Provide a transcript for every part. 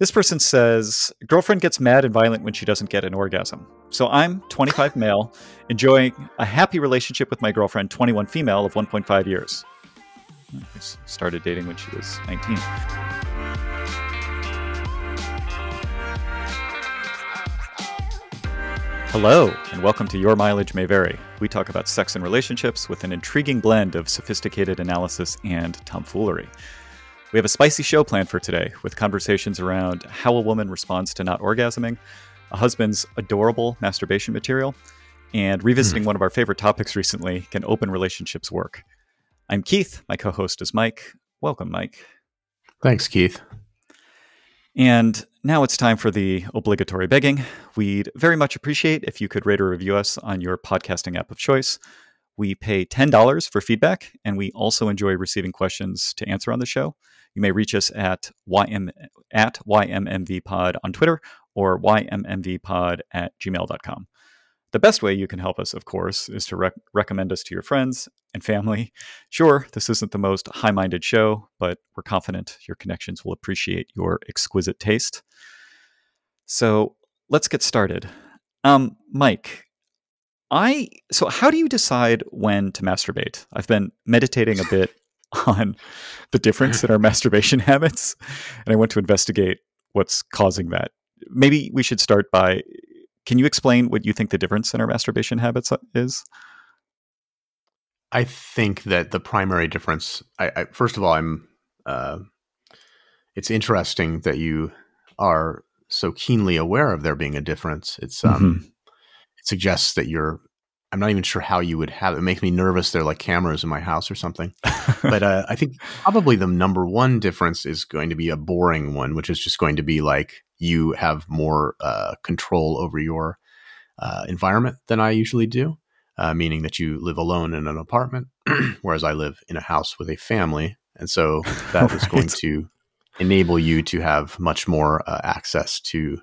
This person says girlfriend gets mad and violent when she doesn't get an orgasm. So I'm 25 male, enjoying a happy relationship with my girlfriend, 21 female of 1.5 years. I started dating when she was 19. Hello, and welcome to Your Mileage May Vary. We talk about sex and relationships with an intriguing blend of sophisticated analysis and tomfoolery. We have a spicy show planned for today with conversations around how a woman responds to not orgasming, a husband's adorable masturbation material, and revisiting mm. one of our favorite topics recently can open relationships work? I'm Keith. My co host is Mike. Welcome, Mike. Thanks, Keith. And now it's time for the obligatory begging. We'd very much appreciate if you could rate or review us on your podcasting app of choice. We pay $10 for feedback, and we also enjoy receiving questions to answer on the show. You may reach us at ym at ymmvpod on Twitter or ymmvpod at gmail.com. The best way you can help us, of course, is to rec- recommend us to your friends and family. Sure, this isn't the most high minded show, but we're confident your connections will appreciate your exquisite taste. So let's get started. Um, Mike, I so how do you decide when to masturbate? I've been meditating a bit on the difference in our masturbation habits, and I want to investigate what's causing that. Maybe we should start by can you explain what you think the difference in our masturbation habits is? I think that the primary difference, I, I first of all, I'm, uh, it's interesting that you are so keenly aware of there being a difference. It's, um, mm-hmm. Suggests that you're I'm not even sure how you would have it. it makes me nervous. They're like cameras in my house or something. but uh, I think probably the number one difference is going to be a boring one, which is just going to be like you have more uh, control over your uh, environment than I usually do, uh, meaning that you live alone in an apartment, whereas I live in a house with a family. And so that right. is going to enable you to have much more uh, access to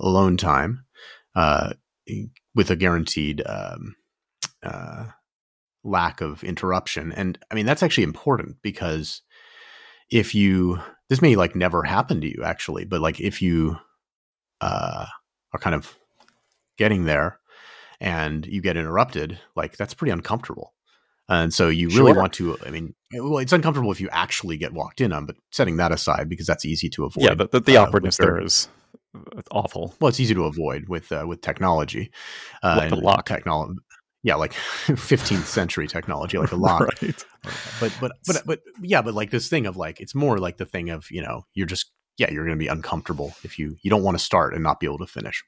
alone time uh, with a guaranteed um, uh, lack of interruption. And I mean, that's actually important because if you, this may like never happen to you actually, but like if you uh, are kind of getting there and you get interrupted, like that's pretty uncomfortable. And so you really sure. want to, I mean, well, it's uncomfortable if you actually get walked in on, but setting that aside because that's easy to avoid. Yeah, the, the, the uh, awkwardness there is awful. Well, it's easy to avoid with uh, with technology. Uh, like the lock technology yeah, like 15th century technology, like a lock. right. But but but but yeah, but like this thing of like it's more like the thing of you know you're just yeah you're going to be uncomfortable if you you don't want to start and not be able to finish.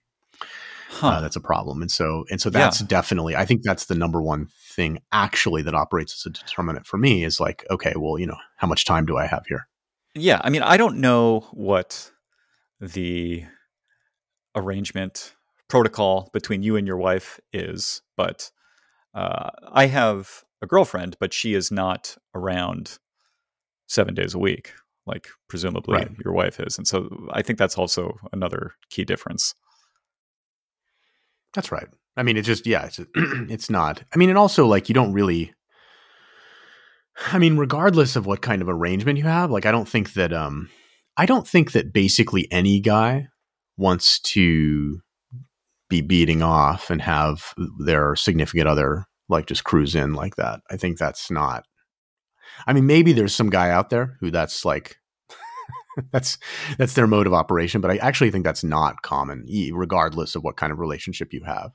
Huh. Uh, that's a problem, and so and so that's yeah. definitely I think that's the number one thing actually that operates as a determinant for me is like okay, well you know how much time do I have here? Yeah, I mean I don't know what the arrangement protocol between you and your wife is, but uh, I have a girlfriend, but she is not around seven days a week, like presumably right. your wife is. And so I think that's also another key difference. That's right. I mean, it's just, yeah, it's, it's not. I mean, and also, like, you don't really, I mean, regardless of what kind of arrangement you have, like, I don't think that, um, I don't think that basically any guy wants to be beating off and have their significant other like just cruise in like that. I think that's not. I mean, maybe there's some guy out there who that's like that's that's their mode of operation, but I actually think that's not common, regardless of what kind of relationship you have.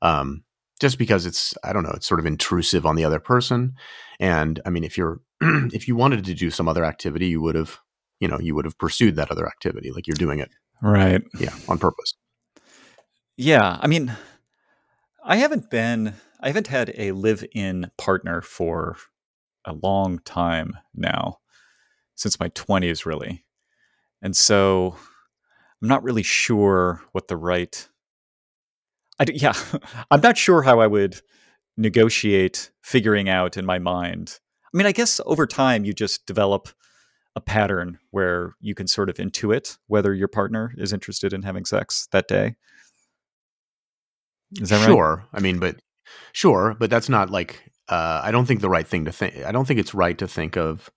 Um, just because it's I don't know, it's sort of intrusive on the other person, and I mean, if you're if you wanted to do some other activity, you would have you know you would have pursued that other activity, like you're doing it right, yeah, on purpose. Yeah, I mean, I haven't been, I haven't had a live-in partner for a long time now, since my twenties, really, and so I'm not really sure what the right. I yeah, I'm not sure how I would negotiate figuring out in my mind. I mean, I guess over time you just develop a pattern where you can sort of intuit whether your partner is interested in having sex that day. Is that sure. right? I mean, but sure, but that's not like uh, I don't think the right thing to think. I don't think it's right to think of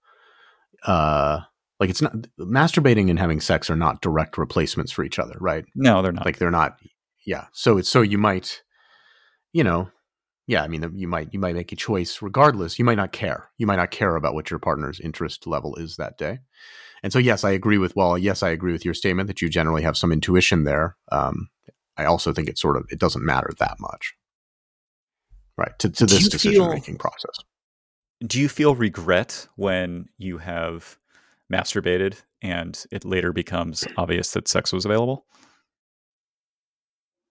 uh, like it's not masturbating and having sex are not direct replacements for each other, right? No, they're not. Like they're not. Yeah. So it's so you might, you know, yeah. I mean, you might you might make a choice regardless. You might not care. You might not care about what your partner's interest level is that day. And so, yes, I agree with. Well, yes, I agree with your statement that you generally have some intuition there. Um, I also think it sort of it doesn't matter that much, right? To to this decision making process. Do you feel regret when you have masturbated and it later becomes obvious that sex was available?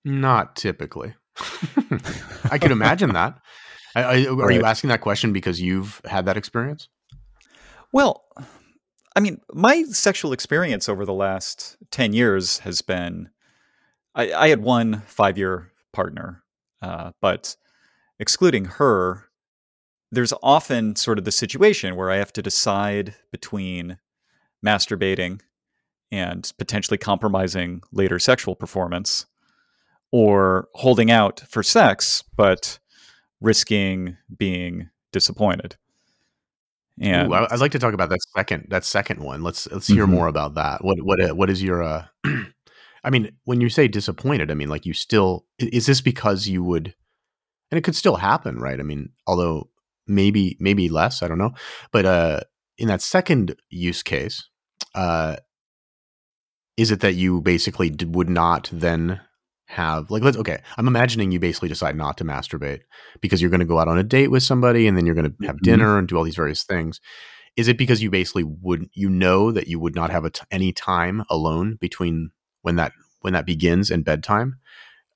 Not typically. I could imagine that. I, I, are right. you asking that question because you've had that experience? Well, I mean, my sexual experience over the last 10 years has been I, I had one five year partner, uh, but excluding her, there's often sort of the situation where I have to decide between masturbating and potentially compromising later sexual performance or holding out for sex but risking being disappointed and Ooh, I'd like to talk about that second that second one. Let's let's hear mm-hmm. more about that. What what uh, what is your uh I mean, when you say disappointed, I mean like you still is this because you would and it could still happen, right? I mean, although maybe maybe less, I don't know. But uh in that second use case, uh, is it that you basically d- would not then have like let's okay i'm imagining you basically decide not to masturbate because you're going to go out on a date with somebody and then you're going to have mm-hmm. dinner and do all these various things is it because you basically would you know that you would not have t- any time alone between when that when that begins and bedtime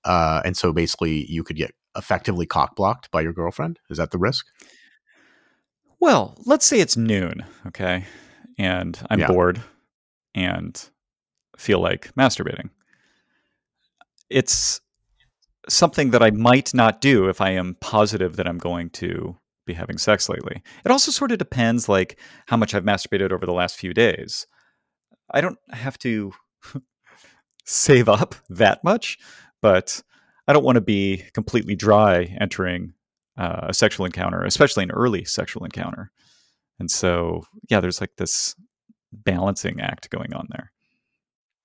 uh, and so basically you could get effectively cock blocked by your girlfriend is that the risk well, let's say it's noon, okay, and I'm yeah. bored and feel like masturbating. It's something that I might not do if I am positive that I'm going to be having sex lately. It also sort of depends like how much I've masturbated over the last few days. I don't have to save up that much, but I don't want to be completely dry entering uh, a sexual encounter, especially an early sexual encounter. And so, yeah, there's like this balancing act going on there.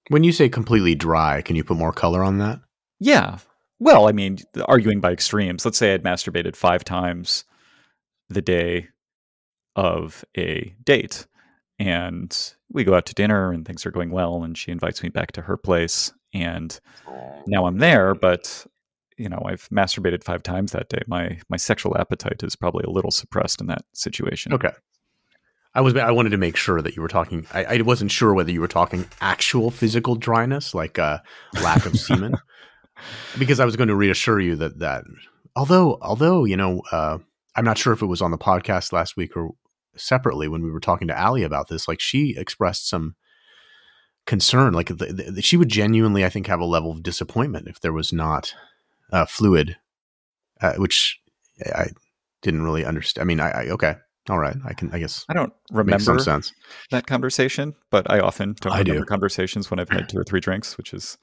When you say completely dry, can you put more color on that? Yeah. Well, I mean, arguing by extremes. Let's say I'd masturbated five times the day of a date, and we go out to dinner, and things are going well, and she invites me back to her place, and now I'm there, but you know I've masturbated five times that day. My my sexual appetite is probably a little suppressed in that situation. Okay. I was I wanted to make sure that you were talking. I, I wasn't sure whether you were talking actual physical dryness, like a uh, lack of semen, because I was going to reassure you that that although although you know uh, I'm not sure if it was on the podcast last week or separately when we were talking to Ali about this. Like she expressed some concern, like the, the, she would genuinely, I think, have a level of disappointment if there was not uh, fluid, uh, which I didn't really understand. I mean, I, I, okay, all right, I can. I guess I don't remember some sense. that conversation, but I often don't I remember do. conversations when I've had two or three drinks, which is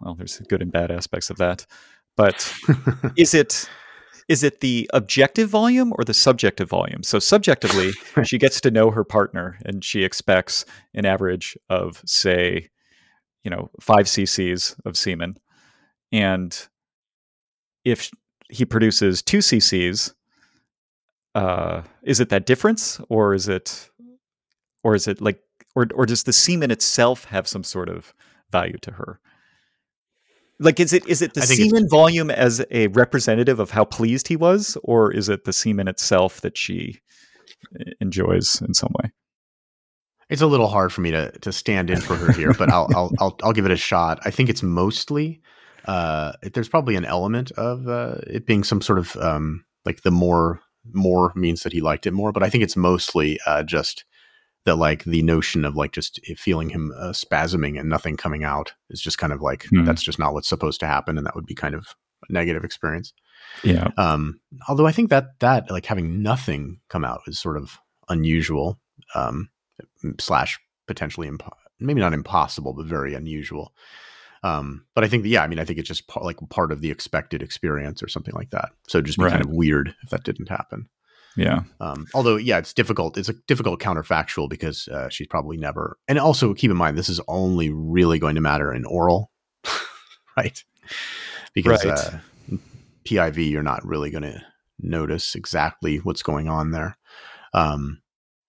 well, there's good and bad aspects of that. But is it is it the objective volume or the subjective volume? So subjectively, she gets to know her partner, and she expects an average of say, you know, five cc's of semen and if he produces two cc's, uh, is it that difference, or is it, or is it like, or or does the semen itself have some sort of value to her? Like, is it is it the semen volume as a representative of how pleased he was, or is it the semen itself that she uh, enjoys in some way? It's a little hard for me to to stand in for her here, but I'll I'll I'll, I'll give it a shot. I think it's mostly uh, there's probably an element of uh, it being some sort of um, like the more more means that he liked it more, but I think it's mostly uh, just that like the notion of like just feeling him uh, spasming and nothing coming out is just kind of like hmm. that's just not what's supposed to happen, and that would be kind of a negative experience. Yeah. Um, although I think that that like having nothing come out is sort of unusual um, slash potentially impo- maybe not impossible, but very unusual. Um, but I think, yeah, I mean, I think it's just like part of the expected experience or something like that. So just be right. kind of weird if that didn't happen. Yeah. Um, although, yeah, it's difficult. It's a difficult counterfactual because uh, she's probably never. And also, keep in mind, this is only really going to matter in oral, right? Because right. Uh, PIV, you're not really going to notice exactly what's going on there. Um,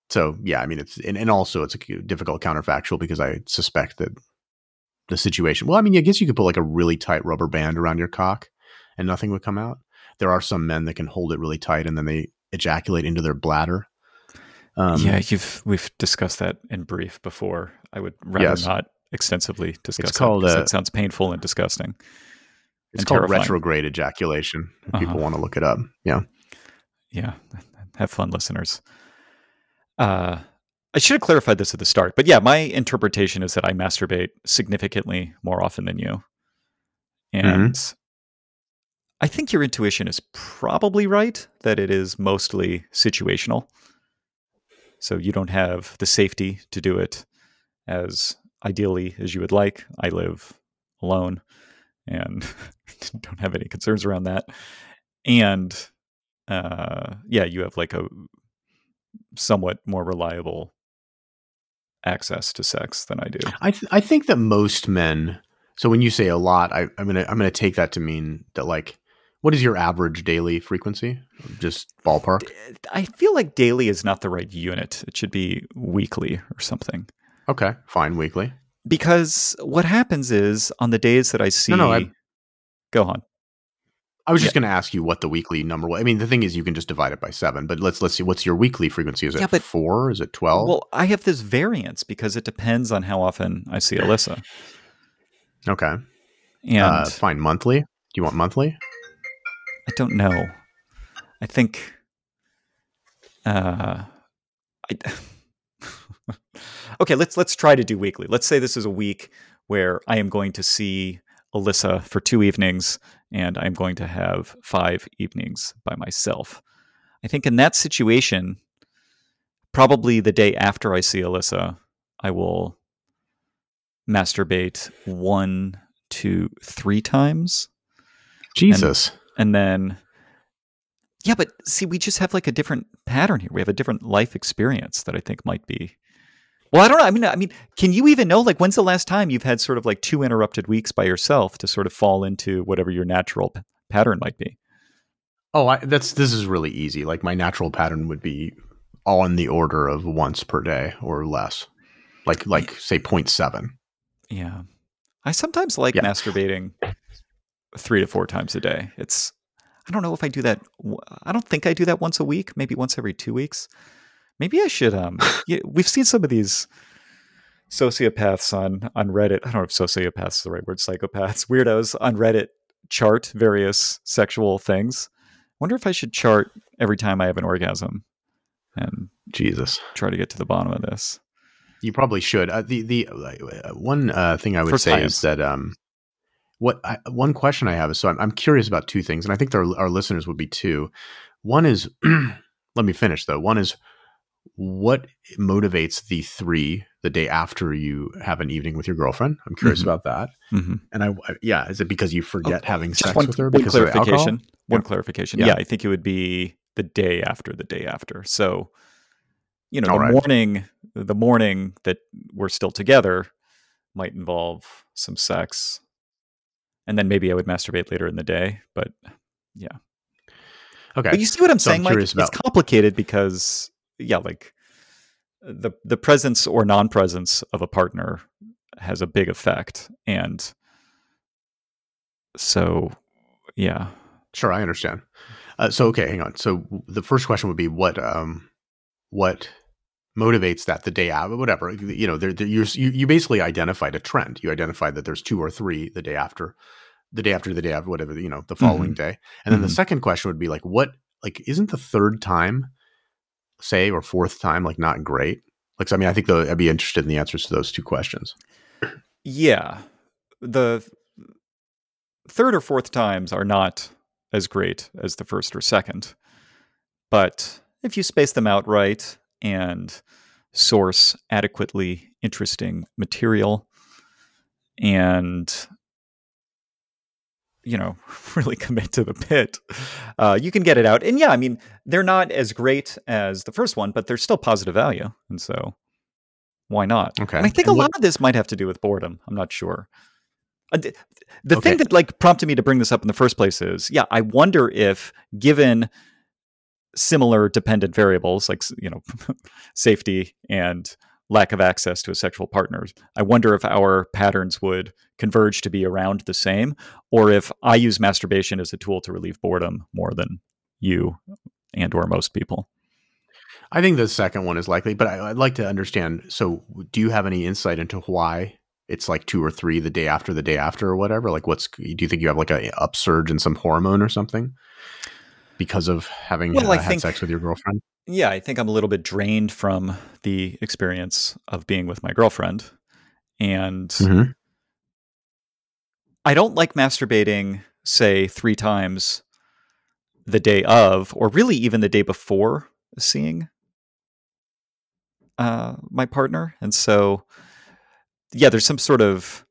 so yeah, I mean, it's and, and also it's a difficult counterfactual because I suspect that the situation. Well, I mean, I guess you could put like a really tight rubber band around your cock and nothing would come out. There are some men that can hold it really tight and then they ejaculate into their bladder. Um, yeah, you've we've discussed that in brief before. I would rather yes. not extensively discuss it's called, it. Sounds painful and disgusting. It's called terrifying. retrograde ejaculation. If uh-huh. people want to look it up. Yeah. Yeah. Have fun, listeners. Uh, I should have clarified this at the start, but yeah, my interpretation is that I masturbate significantly more often than you. And mm-hmm. I think your intuition is probably right that it is mostly situational. So you don't have the safety to do it as ideally as you would like. I live alone and don't have any concerns around that. And uh, yeah, you have like a somewhat more reliable access to sex than I do. I th- I think that most men. So when you say a lot, I, I'm gonna I'm gonna take that to mean that like, what is your average daily frequency? Just ballpark. I feel like daily is not the right unit. It should be weekly or something. Okay, fine, weekly. Because what happens is on the days that I see, no, no, I, go on. I was just yeah. going to ask you what the weekly number was. I mean, the thing is, you can just divide it by seven. But let's let's see. What's your weekly frequency? Is it yeah, but, four? Is it twelve? Well, I have this variance because it depends on how often I see Alyssa. Okay. And uh, fine. Monthly. Do you want monthly? I don't know. I think. Uh, I. okay, let's let's try to do weekly. Let's say this is a week where I am going to see Alyssa for two evenings and I'm going to have five evenings by myself. I think in that situation, probably the day after I see Alyssa, I will masturbate one, two, three times. Jesus. And, and then, yeah, but see, we just have like a different pattern here. We have a different life experience that I think might be well, I don't know. I mean, I mean, can you even know like when's the last time you've had sort of like two interrupted weeks by yourself to sort of fall into whatever your natural p- pattern might be? Oh, I, that's this is really easy. Like my natural pattern would be on the order of once per day or less, like like say 0.7. Yeah, I sometimes like yeah. masturbating three to four times a day. It's I don't know if I do that. I don't think I do that once a week. Maybe once every two weeks. Maybe I should. Um, yeah, we've seen some of these sociopaths on on Reddit. I don't know if sociopaths is the right word. Psychopaths, weirdos on Reddit chart various sexual things. Wonder if I should chart every time I have an orgasm, and Jesus, try to get to the bottom of this. You probably should. Uh, the the uh, one uh, thing I would For say is that um, what I, one question I have is so I'm, I'm curious about two things, and I think our, our listeners would be too. One is, let me finish though. One is what motivates the three the day after you have an evening with your girlfriend? I'm curious mm-hmm. about that. Mm-hmm. And I, I, yeah, is it because you forget oh, having sex one, with her? Because one clarification. One yeah. clarification. Yeah. yeah. I think it would be the day after the day after. So, you know, All the right. morning, the morning that we're still together might involve some sex, and then maybe I would masturbate later in the day. But yeah. Okay. But you see what I'm so saying, I'm Mike? About- it's complicated because yeah, like the the presence or non-presence of a partner has a big effect and so yeah. Sure i understand. Uh, so okay hang on. So the first question would be what um what motivates that the day after whatever you know there, you you basically identified a trend. You identified that there's two or three the day after the day after the day after whatever you know the following mm-hmm. day. And then mm-hmm. the second question would be like what like isn't the third time say or fourth time like not great? Like, I mean, I think I'd be interested in the answers to those two questions. Yeah, the third or fourth times are not as great as the first or second, but if you space them out right and source adequately interesting material and you know, really commit to the pit uh, you can get it out. And yeah, I mean, they're not as great as the first one, but they're still positive value. And so why not? Okay. And I think And a what- lot of this might have to do with boredom. I'm not sure. Uh, th- The Okay. thing that like prompted me to bring this up in the first place is, yeah, I wonder if given similar dependent variables like you know safety and lack of access to a sexual partner, I wonder if our patterns would converge to be around the same, or if I use masturbation as a tool to relieve boredom more than you and or most people. I think the second one is likely, but I, I'd like to understand. So, do you have any insight into why it's like two or three the day after the day after or whatever? Like, what's do you think you have like a upsurge in some hormone or something because of having Well, uh, had think- sex with your girlfriend? Yeah, I think I'm a little bit drained from the experience of being with my girlfriend. And Mhm. I don't like masturbating, say, three times the day of, or really even the day before seeing uh, my partner. And so, yeah, there's some sort of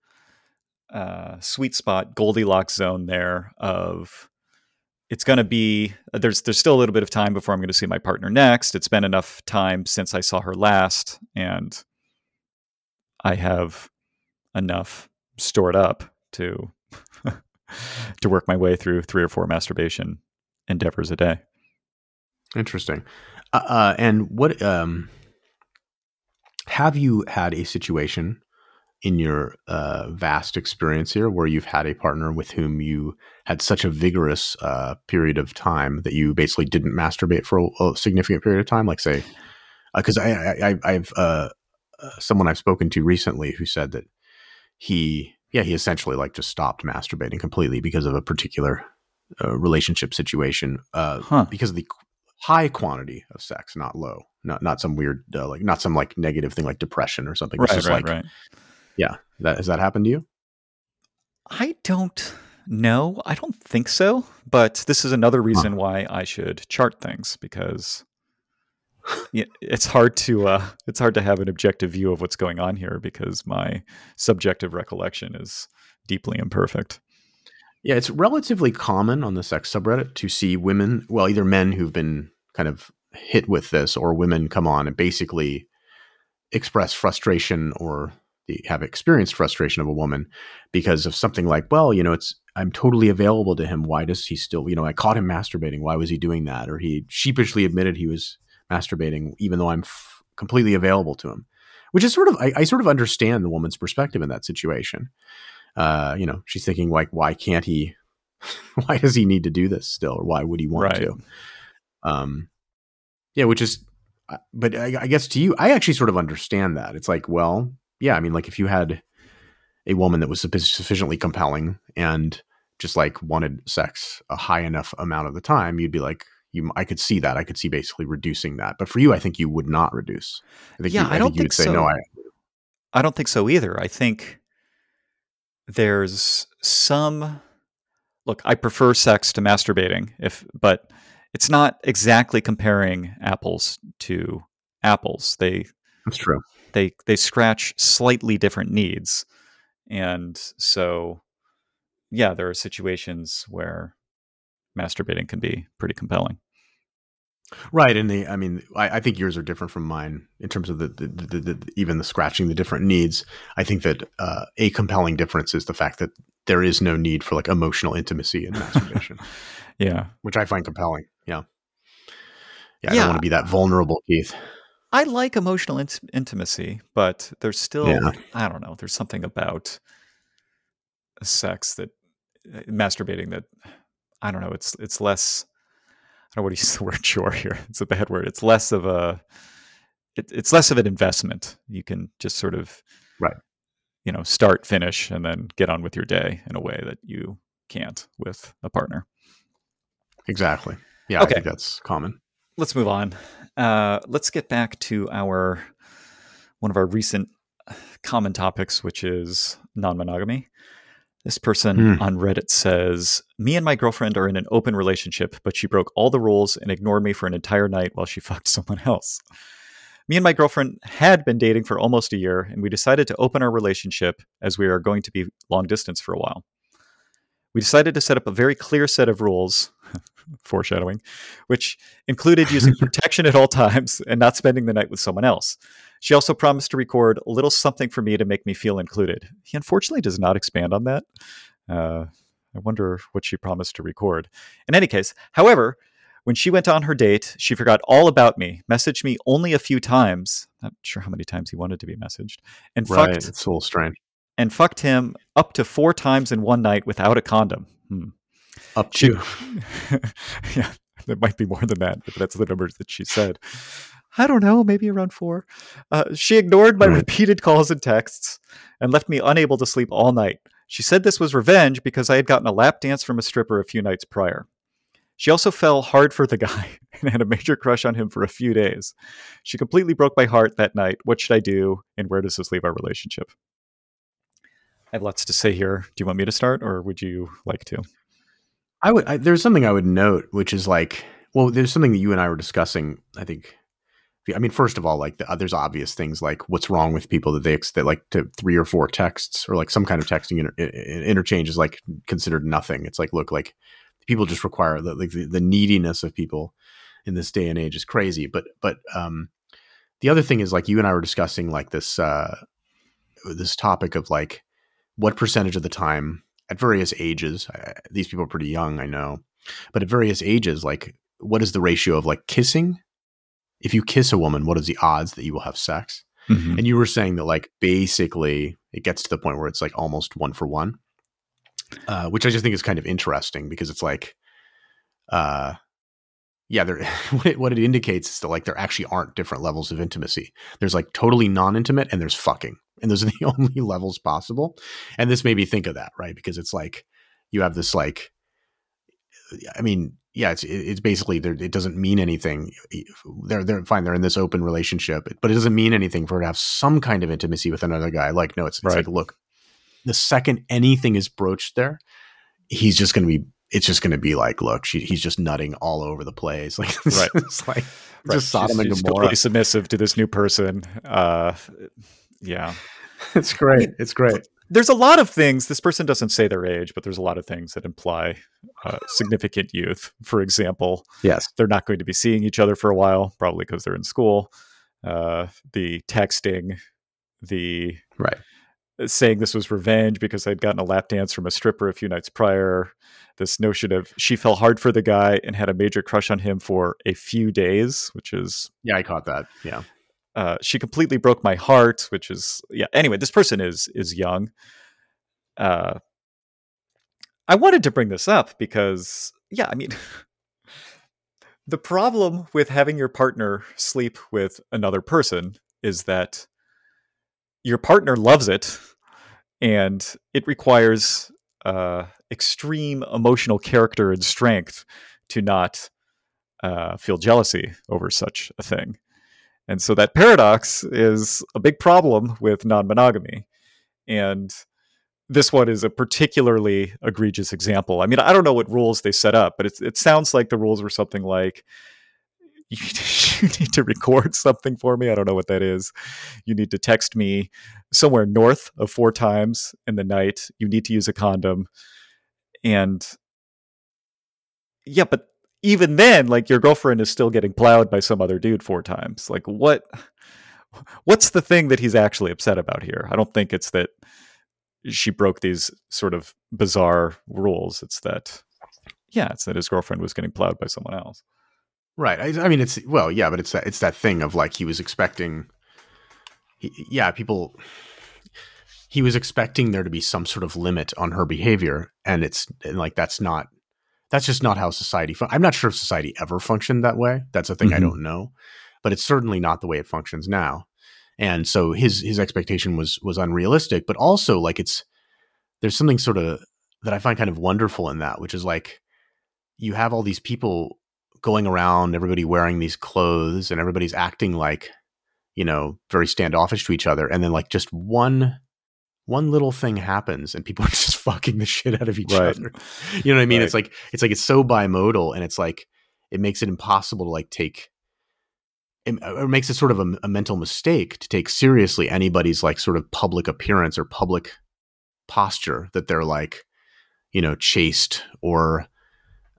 uh, sweet spot, Goldilocks zone there of it's going to be there's there's still a little bit of time before I'm going to see my partner next. It's been enough time since I saw her last, and I have enough stored up to to work my way through three or four masturbation endeavors a day. Interesting. Uh, uh, and what um, have you had a situation in your uh, vast experience here where you've had a partner with whom you had such a vigorous uh, period of time that you basically didn't masturbate for a, a significant period of time? Like, say, because I, I, I, I've uh, uh, someone I've spoken to recently who said that he, yeah, he essentially like just stopped masturbating completely because of a particular uh, relationship situation. Uh, Huh. because of the high quantity of sex, not low, not not some weird uh, like not some like negative thing like depression or something. It's Right, just right, like right. Yeah, that has that happened to you? I don't know. I don't think so. But this is another reason why I should chart things because it's hard to uh, it's hard to have an objective view of what's going on here because my subjective recollection is deeply imperfect. Yeah, it's relatively common on the sex subreddit to see women, well, either men who've been kind of hit with this or women come on and basically express frustration or have experienced frustration of a woman because of something like, well, you know, it's I'm totally available to him. Why does he still, you know, I caught him masturbating. Why was he doing that? Or he sheepishly admitted he was masturbating, even though I'm f- completely available to him. Which is sort of, I, I sort of understand the woman's perspective in that situation. Uh, you know, she's thinking like, why can't he? Why does he need to do this still, or why would he want Right. to? Um, yeah, which is, but I, I guess to you, I actually sort of understand that. It's like, well, yeah, I mean, like if you had a woman that was sufficiently compelling and just like wanted sex a high enough amount of the time, you'd be like, you, I could see that. I could see basically reducing that. But for you, I think you would not reduce. I think Yeah, you, I don't think think say no. so. I I don't think so either. I think there's some look, I prefer sex to masturbating if but it's not exactly comparing apples to apples. They that's true. They they scratch slightly different needs. And so yeah, there are situations where masturbating can be pretty compelling. Right, and the I mean, I, I think yours are different from mine in terms of the, the, the, the even the scratching the different needs. I think that uh, a compelling difference is the fact that there is no need for like emotional intimacy in masturbation, Yeah. which I find compelling. Yeah, yeah, I Yeah. don't want to be that vulnerable, Keith. I like emotional int- intimacy, but there's still Yeah. I don't know. There's something about sex that uh, masturbating that I don't know. It's it's less. I don't know what to use the word chore here. It's a bad word. It's less of a. It, it's less of an investment. You can just sort of, Right. You know, start, finish, and then get on with your day in a way that you can't with a partner. Exactly. Yeah, Okay. I think that's common. Let's move on. Uh, let's get back to our one of our recent common topics, which is non-monogamy. This person Hmm. on Reddit says, "Me and my girlfriend are in an open relationship, but she broke all the rules and ignored me for an entire night while she fucked someone else." Me and my girlfriend had been dating for almost a year, and we decided to open our relationship as we are going to be long distance for a while. We decided to set up a very clear set of rules, foreshadowing, which included using protection at all times and not spending the night with someone else. She also promised to record a little something for me to make me feel included. He unfortunately does not expand on that. Uh, I wonder what she promised to record. In any case, however, when she went on her date, she forgot all about me, messaged me only a few times. Not sure how many times he wanted to be messaged. And right, fucked, it's a little strange. And fucked him up to four times in one night without a condom. Hmm. Up to. yeah, there might be more than that, but that's the numbers that she said. I don't know, maybe around four. Uh, she ignored my repeated calls and texts and left me unable to sleep all night. She said this was revenge because I had gotten a lap dance from a stripper a few nights prior. She also fell hard for the guy and had a major crush on him for a few days. She completely broke my heart that night. What should I do? And where does this leave our relationship? I have lots to say here. Do you want me to start or would you like to? I would, I, there's something I would note, which is like, well, there's something that you and I were discussing. I think, I mean, first of all, like the, uh, there's obvious things like what's wrong with people that they that like to three or four texts or like some kind of texting inter, interchange is like considered nothing. It's like, look, like people just require the, like the, the neediness of people in this day and age is crazy. But but um, the other thing is like you and I were discussing like this uh, this topic of like what percentage of the time at various ages these people are pretty young I know, but at various ages like what is the ratio of like kissing? If you kiss a woman, what is the odds that you will have sex? Mm-hmm. And you were saying that like basically it gets to the point where it's like almost one for one. Uh, which I just think is kind of interesting because it's like, uh, yeah, there. what, it, what it indicates is that like there actually aren't different levels of intimacy. There's like totally non-intimate, and there's fucking, and those are the only levels possible. And this made me think of that, right? Because it's like you have this like, I mean, yeah, it's it's basically it doesn't mean anything. They're they're fine. They're in this open relationship, but it doesn't mean anything for her to have some kind of intimacy with another guy. Like, no, it's, it's right. like, look, the second anything is broached there, he's just going to be. It's just going to be like, look, she, he's just nutting all over the place. Like, it's, right. it's like right. just Sodom she's, and Gomorrah. submissive to this new person. Uh, yeah, it's great. It's great. There's a lot of things. This person doesn't say their age, but there's a lot of things that imply uh, significant youth. For example, yes, they're not going to be seeing each other for a while, probably because they're in school. Uh, the texting, the right saying this was revenge because I'd gotten a lap dance from a stripper a few nights prior. This notion of she fell hard for the guy and had a major crush on him for a few days, which is yeah, I caught that. Yeah, uh, she completely broke my heart, which is yeah. Anyway, this person is is young. Uh, I wanted to bring this up because yeah, I mean. the problem with having your partner sleep with another person is that your partner loves it, and it requires uh, extreme emotional character and strength to not uh, feel jealousy over such a thing. And so that paradox is a big problem with non monogamy. And this one is a particularly egregious example. I mean, I don't know what rules they set up, but it, it sounds like the rules were something like you, you need to record something for me. I don't know what that is. You need to text me somewhere north of four times in the night. You need to use a condom. And yeah, but even then, like your girlfriend is still getting plowed by some other dude four times. Like what what's the thing that he's actually upset about here? I don't think it's that she broke these sort of bizarre rules. It's that yeah, it's that his girlfriend was getting plowed by someone else. Right. I, I, mean, it's well, yeah, but it's that it's that thing of like he was expecting. He, yeah, people. He was expecting there to be some sort of limit on her behavior, and it's and like that's not. That's just not how society. Fun- I'm not sure if society ever functioned that way. That's a thing mm-hmm. I don't know, but it's certainly not the way it functions now. And so his his expectation was was unrealistic, but also like it's there's something sort of that I find kind of wonderful in that, which is like you have all these people going around, everybody wearing these clothes, and everybody's acting like, you know, very standoffish to each other, and then like just one one little thing happens and people are just fucking the shit out of each right. other. You know what I mean? Right. It's like it's like it's so bimodal and it's like it makes it impossible to like take it, or makes it sort of a, a, mental mistake to take seriously anybody's like sort of public appearance or public posture that they're like you know, chaste or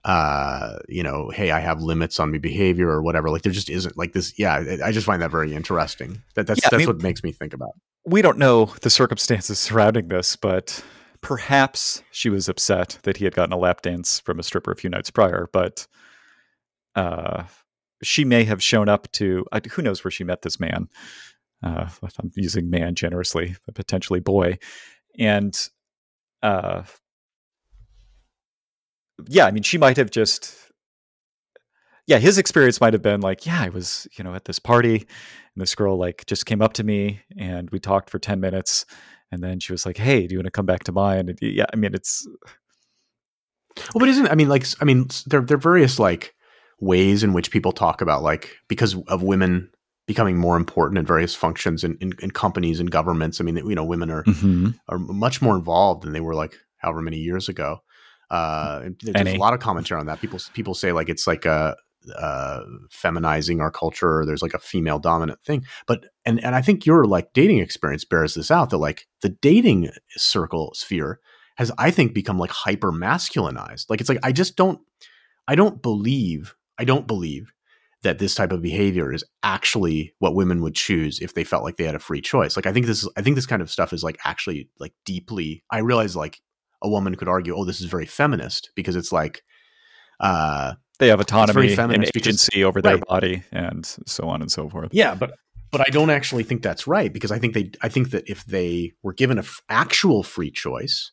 uh, you know, hey, I have limits on my behavior or whatever. Like there just isn't like this. Yeah, I just find that very interesting. That that's yeah, that's I mean, what makes me think about. We don't know the circumstances surrounding this, but perhaps she was upset that he had gotten a lap dance from a stripper a few nights prior. But uh, she may have shown up to uh, who knows where she met this man. Uh, I'm using man generously, but potentially boy, and uh, yeah, I mean, she might have just, yeah, his experience might have been like, yeah, I was, you know, at this party, and this girl like just came up to me, and we talked for ten minutes, and then she was like, hey, do you want to come back to mine? And yeah, I mean, it's. Well, but isn't I mean, like, I mean, there there are various like ways in which people talk about like because of women becoming more important in various functions in, in, in companies and governments. I mean, you know, women are mm-hmm. are much more involved than they were like however many years ago. Uh, there's Any. a lot of commentary on that. People people say like it's like a uh, feminizing our culture. There's like a female dominant thing, but and and I think your like dating experience bears this out that like the dating circle sphere has I think become like hyper masculinized. Like it's like I just don't I don't believe I don't believe that this type of behavior is actually what women would choose if they felt like they had a free choice. Like I think this is I think this kind of stuff is like actually like deeply I realize like a woman could argue, oh, this is very feminist because it's like uh, they have autonomy and agency because, over their right. body and so on and so forth. Yeah, but but I don't actually think that's right because I think they I think that if they were given an f- actual free choice,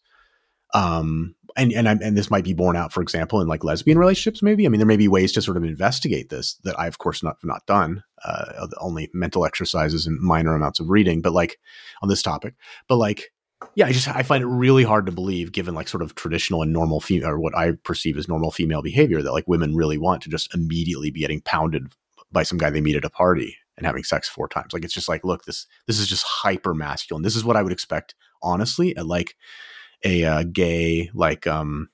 um, and and I'm, and this might be borne out, for example, in like lesbian relationships. Maybe I mean there may be ways to sort of investigate this that I of course not not done. Uh, only mental exercises and minor amounts of reading, but like on this topic, but like yeah, I just I find it really hard to believe, given like sort of traditional and normal female or what I perceive as normal female behavior, that like women really want to just immediately be getting pounded by some guy they meet at a party and having sex four times. Like it's just like, look, this this is just hyper masculine. This is what I would expect, honestly, at like a uh, gay like um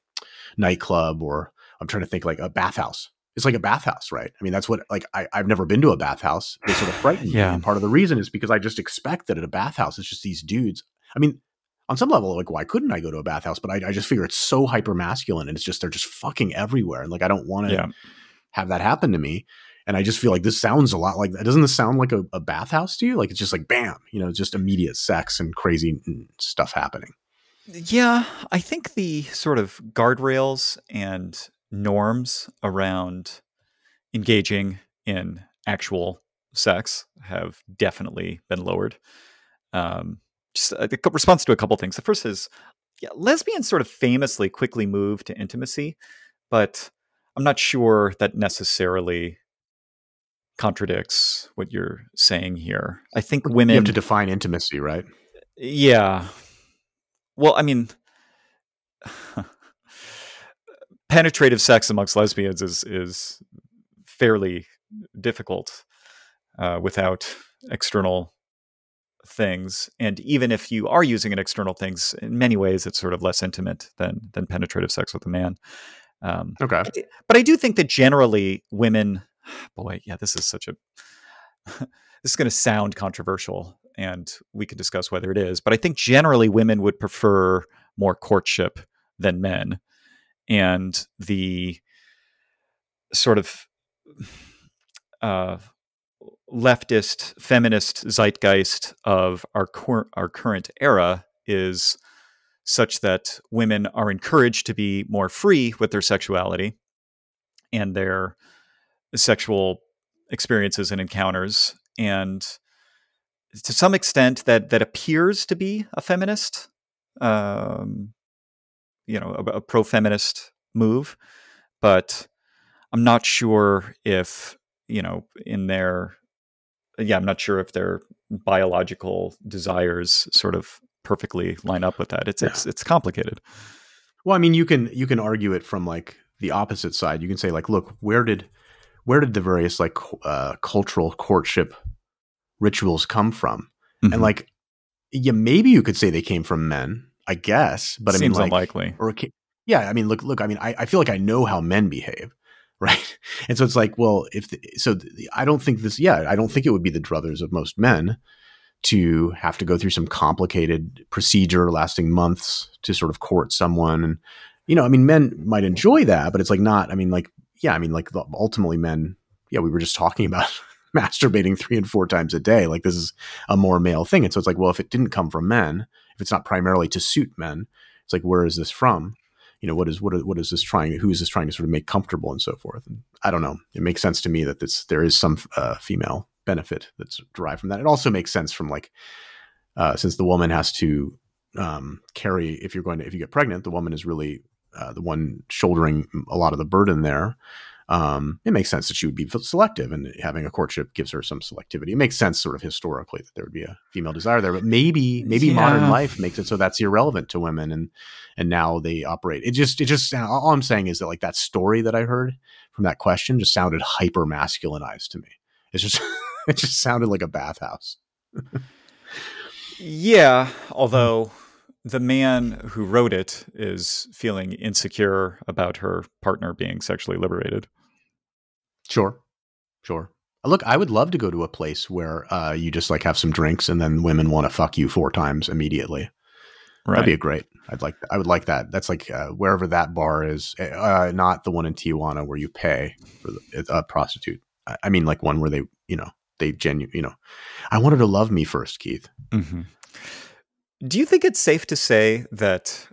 nightclub or I'm trying to think like a bathhouse. It's like a bathhouse, right? I mean, that's what like I, have never been to a bathhouse. They sort of frighten me. yeah. And part of the reason is because I just expect that at a bathhouse, it's just these dudes. I mean, on some level, like, why couldn't I go to a bathhouse? But I, I just figure it's so hyper masculine and it's just, they're just fucking everywhere. And like, I don't want to yeah. have that happen to me. And I just feel like this sounds a lot like that. Doesn't this sound like a, a bathhouse to you? Like, it's just like, bam, you know, just immediate sex and crazy stuff happening. Yeah. I think the sort of guardrails and norms around engaging in actual sex have definitely been lowered. Um, just a, a response to a couple things. The first is, yeah, lesbians sort of famously quickly move to intimacy, but I'm not sure that necessarily contradicts what you're saying here. I think women you have to define intimacy, right? Yeah. Well, I mean, penetrative sex amongst lesbians is is fairly difficult uh, without external things and even if you are using an external things in many ways it's sort of less intimate than than penetrative sex with a man. Um, okay. but i do think that generally women boy yeah this is such a this is going to sound controversial and we can discuss whether it is but i think generally women would prefer more courtship than men and the sort of uh, leftist feminist zeitgeist of our cor- our current era is such that women are encouraged to be more free with their sexuality and their sexual experiences and encounters. And to some extent that that appears to be a feminist um, you know a, a pro-feminist move. But i'm not sure if you know in their yeah, I'm not sure if their biological desires sort of perfectly line up with that. It's yeah. it's it's complicated. Well, I mean, you can you can argue it from like the opposite side. You can say like, look, where did where did the various like uh, cultural courtship rituals come from? Mm-hmm. And like, yeah, maybe you could say they came from men, I guess, but Seems I mean, like, unlikely. Or yeah, I mean, look, look, I mean, I, I feel like I know how men behave right? And so it's like, well, if the, so, the, I don't think this. Yeah, I don't think it would be the druthers of most men to have to go through some complicated procedure lasting months to sort of court someone and you know, I mean, men might enjoy that, but it's like not. I mean, like, yeah, I mean, like ultimately, men. Yeah, we were just talking about masturbating three and four times a day. Like this is a more male thing, and so it's like, well, if it didn't come from men, if it's not primarily to suit men, it's like, where is this from? You know, what is what what is this trying? Who is this trying to sort of make comfortable and so forth? And I don't know. It makes sense to me that this there is some uh, female benefit that's derived from that. It also makes sense from like uh, since the woman has to um, carry if you're going to if you get pregnant, the woman is really uh, the one shouldering a lot of the burden there. Um, it makes sense that she would be selective, and having a courtship gives her some selectivity. It makes sense, sort of historically, that there would be a female desire there. But maybe, maybe yeah. modern life makes it so that's irrelevant to women, and and now they operate. It just, it just. All I'm saying is that like that story that I heard from that question just sounded hyper masculinized to me. It's just, it just sounded like a bathhouse. yeah, although the man who wrote it is feeling insecure about her partner being sexually liberated. Sure, sure. Look, I would love to go to a place where uh, you just like have some drinks and then women want to fuck you four times immediately. Right. That'd be a great. I'd like. I would like that. That's like uh, wherever that bar is, eh, uh, not the one in Tijuana where you pay for the, a prostitute. I, I mean, like one where they, you know, they genuine. You know, I wanted to love me first, Keith. Mm-hmm. Do you think it's safe to say that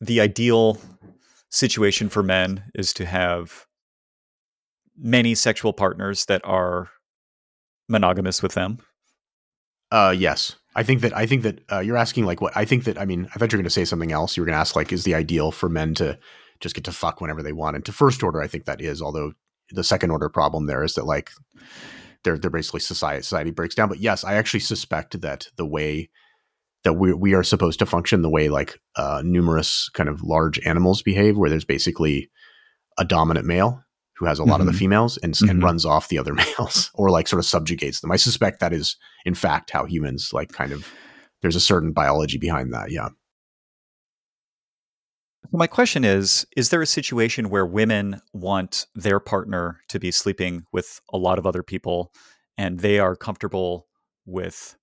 the ideal situation for men is to have many sexual partners that are monogamous with them? Uh, yes. I think that I think that uh, you're asking like what I think that I mean I thought you were going to say something else. You were going to ask like is the ideal for men to just get to fuck whenever they want. And to first order, I think that is. Although the second order problem there is that like they're they're basically society society breaks down. But yes, I actually suspect that the way that we we are supposed to function the way like uh, numerous kind of large animals behave, where there's basically a dominant male who has a lot mm-hmm. of the mm-hmm. females and, mm-hmm. and, runs off the other males or like sort of subjugates them. I suspect that is in fact how humans like kind of there's a certain biology behind that. Yeah. So my question is is there a situation where women want their partner to be sleeping with a lot of other people and they are comfortable with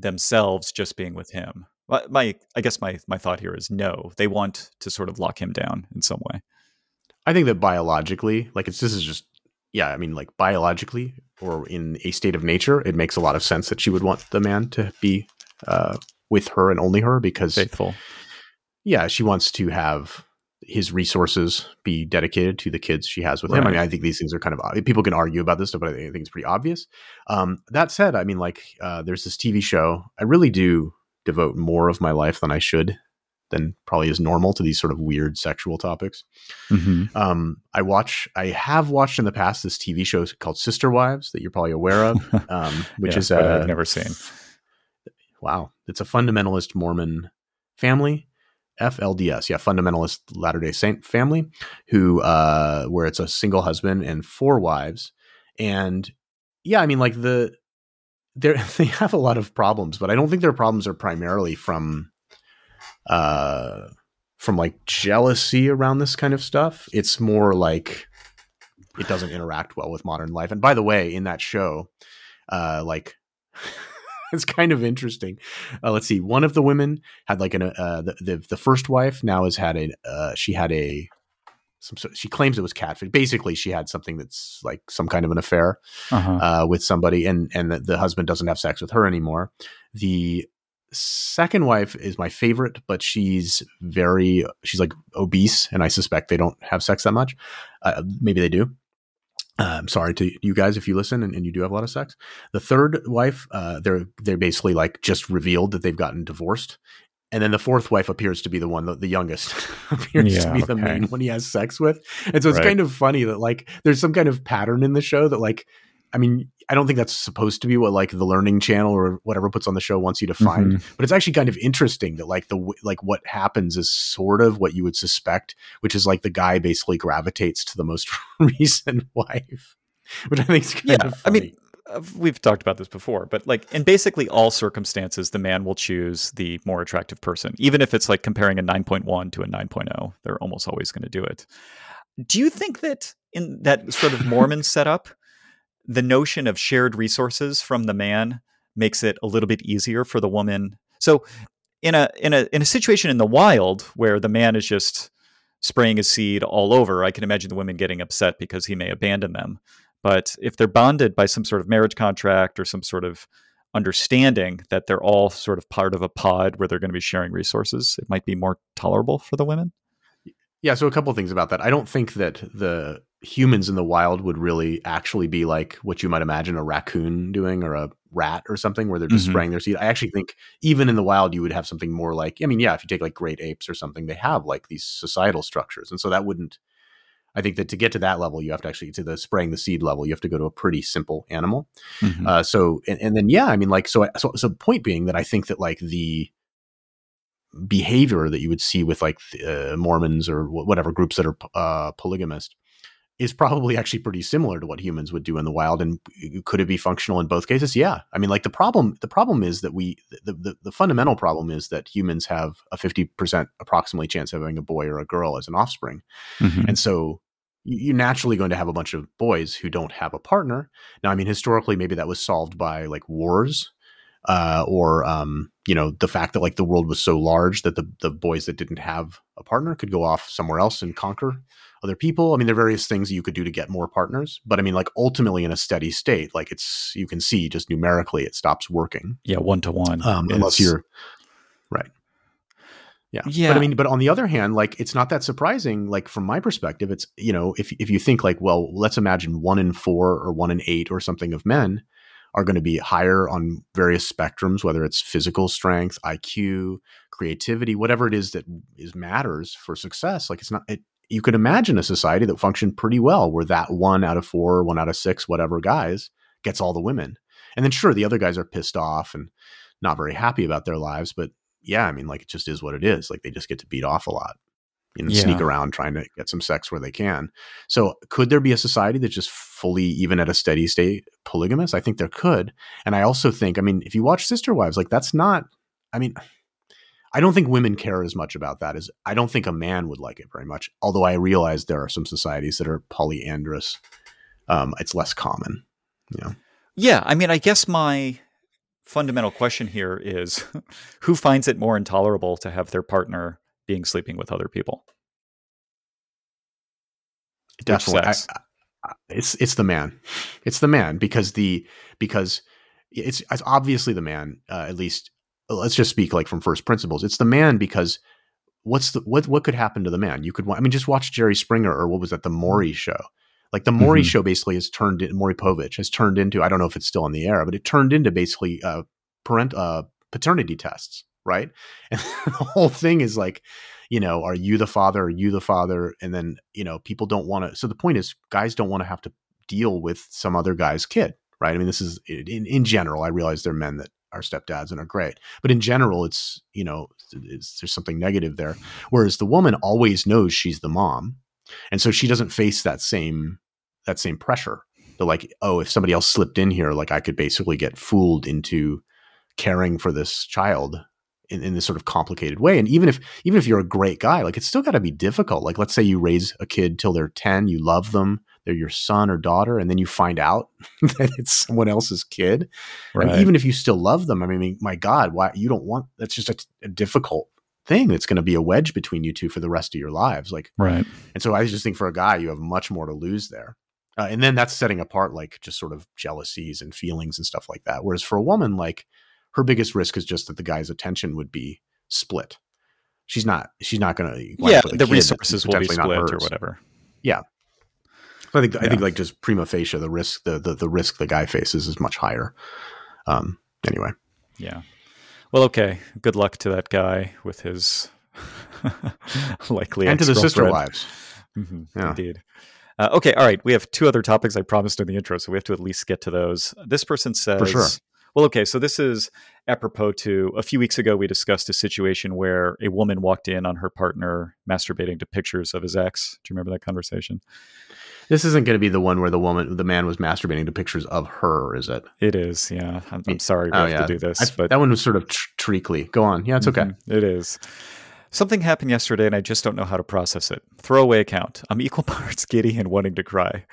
themselves just being with him. My, I guess my my thought here is no. They want to sort of lock him down in some way. I think that biologically, like it's this is just yeah. I mean, like biologically or in a state of nature, it makes a lot of sense that she would want the man to be uh, with her and only her because faithful. Yeah, she wants to have his resources be dedicated to the kids she has with right. him. I mean, I think these things are kind of people can argue about this stuff, but I think it's pretty obvious. Um, that said, I mean, like uh, there's this TV show. I really do devote more of my life than I should, than probably is normal to these sort of weird sexual topics. Mm-hmm. Um, I watch. I have watched in the past this TV show called Sister Wives that you're probably aware of, um, which yeah, is uh, I've never seen. Wow, it's a fundamentalist Mormon family FLDS, yeah, fundamentalist Latter Day Saint family, who uh, where it's a single husband and four wives, and yeah, I mean like the they they have a lot of problems, but I don't think their problems are primarily from uh from like jealousy around this kind of stuff. It's more like it doesn't interact well with modern life. And by the way, in that show, uh, like it's kind of interesting. Uh, let's see. One of the women had like an uh, the, the, the first wife now has had a uh, she had a some she claims it was catfish. Basically, she had something that's like some kind of an affair uh-huh. uh, with somebody, and and the, the husband doesn't have sex with her anymore. The second wife is my favorite, but she's very she's like obese, and I suspect they don't have sex that much. Uh, maybe they do. Uh, I'm sorry to you guys if you listen and, and, you do have a lot of sex. The third wife, uh, they're they're basically like just revealed that they've gotten divorced, and then the fourth wife appears to be the one, the, the youngest, appears yeah, to be okay. the main one he has sex with, and so it's right. kind of funny that like there's some kind of pattern in the show that like I mean, I don't think that's supposed to be what like the Learning Channel or whatever puts on the show wants you to find, mm-hmm. but it's actually kind of interesting that like the like what happens is sort of what you would suspect, which is like the guy basically gravitates to the most recent wife, which I think is kind yeah, of funny. I mean, uh, we've talked about this before, but like in basically all circumstances, the man will choose the more attractive person, even if it's like comparing a 9.1 to a 9.0. They're almost always going to do it. Do you think that in that sort of Mormon setup? The notion of shared resources from the man makes it a little bit easier for the woman. So in a in a in a situation in the wild where the man is just spraying his seed all over, I can imagine the women getting upset because he may abandon them. But if they're bonded by some sort of marriage contract or some sort of understanding that they're all sort of part of a pod where they're going to be sharing resources, it might be more tolerable for the women. Yeah, so a couple things about that. I don't think that the humans in the wild would really actually be like what you might imagine a raccoon doing or a rat or something where they're just mm-hmm. spraying their seed. I actually think even in the wild you would have something more like I mean, yeah, if you take like great apes or something, they have like these societal structures. And so that wouldn't I think that to get to that level, you have to actually to the spraying the seed level. You have to go to a pretty simple animal. Mm-hmm. Uh, so and, and, then yeah, I mean, like so, so. So point being that I think that like the behavior that you would see with like uh, Mormons or whatever groups that are uh, polygamist is probably actually pretty similar to what humans would do in the wild. And could it be functional in both cases? Yeah. I mean, like the problem, the problem is that we, the, the, the fundamental problem is that humans have a 50% approximately chance of having a boy or a girl as an offspring. Mm-hmm. And so you're naturally going to have a bunch of boys who don't have a partner. Now, I mean, historically, maybe that was solved by like wars, uh, or um, you know, the fact that like the world was so large that the the boys that didn't have a partner could go off somewhere else and conquer other people. I mean, there are various things you could do to get more partners, but I mean, like ultimately in a steady state, like it's you can see just numerically it stops working. Yeah, one to one, unless you're right. Yeah. yeah. But I mean, but on the other hand, like it's not that surprising. Like from my perspective, it's you know, if if you think like, well, let's imagine one in four or one in eight or something of men are going to be higher on various spectrums, whether it's physical strength, IQ, creativity, whatever it is that is matters for success. Like it's not it, you could imagine a society that functioned pretty well where that one out of four, one out of six, whatever guys gets all the women. And then sure, the other guys are pissed off and not very happy about their lives, but yeah, I mean, like it just is what it is. Like they just get to beat off a lot and yeah. sneak around trying to get some sex where they can. So could there be a society that's just fully, even at a steady state, polygamous? I think there could. And I also think, I mean, if you watch Sister Wives, like that's not, I mean, I don't think women care as much about that as I don't think a man would like it very much. Although I realize there are some societies that are polyandrous. Um, it's less common, you know. Yeah, I mean, I guess my fundamental question here is who finds it more intolerable to have their partner being sleeping with other people? Definitely. I, I, it's it's the man. It's the man because the because it's, it's obviously the man uh, at least let's just speak like from first principles. It's the man because what's the what what could happen to the man? You could I mean just watch Jerry Springer or what was that the Maury show. Like the Maury mm-hmm. show basically has turned in Maury Povich has turned into I don't know if it's still on the air, but it turned into basically uh, parent uh, paternity tests, right? And the whole thing is like, you know, are you the father? Are you the father? And then you know, people don't want to. So the point is, guys don't want to have to deal with some other guy's kid, right? I mean, this is in in general. I realize there are men that are stepdads and are great, but in general, it's you know, it's, there's something negative there. Whereas the woman always knows she's the mom, and so she doesn't face that same that same pressure to like oh if somebody else slipped in here like i could basically get fooled into caring for this child in, in this sort of complicated way. And even if even if you're a great guy like it's still got to be difficult. Like let's say you raise a kid till they're 10 you love them they're your son or daughter and then you find out that it's someone else's kid. Right. I mean, even if you still love them i mean my god why you don't want that's just a, a difficult thing that's going to be a wedge between you two for the rest of your lives like right. And so i just think for a guy you have much more to lose there. Uh, and then that's setting apart like just sort of jealousies and feelings and stuff like that. Whereas for a woman, like her biggest risk is just that the guy's attention would be split. She's not. She's not going to. Yeah, the resources will be split or whatever. Yeah, I think. Yeah. I think like just prima facie, the risk, the, the the risk the guy faces is much higher. Um. Anyway. Yeah. Well, okay. Good luck to that guy with his likely and to the sister wives. Mm-hmm, yeah. Indeed. Uh, okay, all right. We have two other topics I promised in the intro, so we have to at least get to those. This person says, For sure. Well, okay, so this is apropos to a few weeks ago, we discussed a situation where a woman walked in on her partner masturbating to pictures of his ex. Do you remember that conversation? This isn't going to be the one where the woman, the man was masturbating to pictures of her, is it? It is, yeah. I'm, I'm sorry we oh, have yeah. to do this, I, but that one was sort of tr- treacly. Go on, yeah, it's okay. Mm-hmm, it is. Something happened yesterday and I just don't know how to process it. Throwaway account. I'm equal parts giddy and wanting to cry.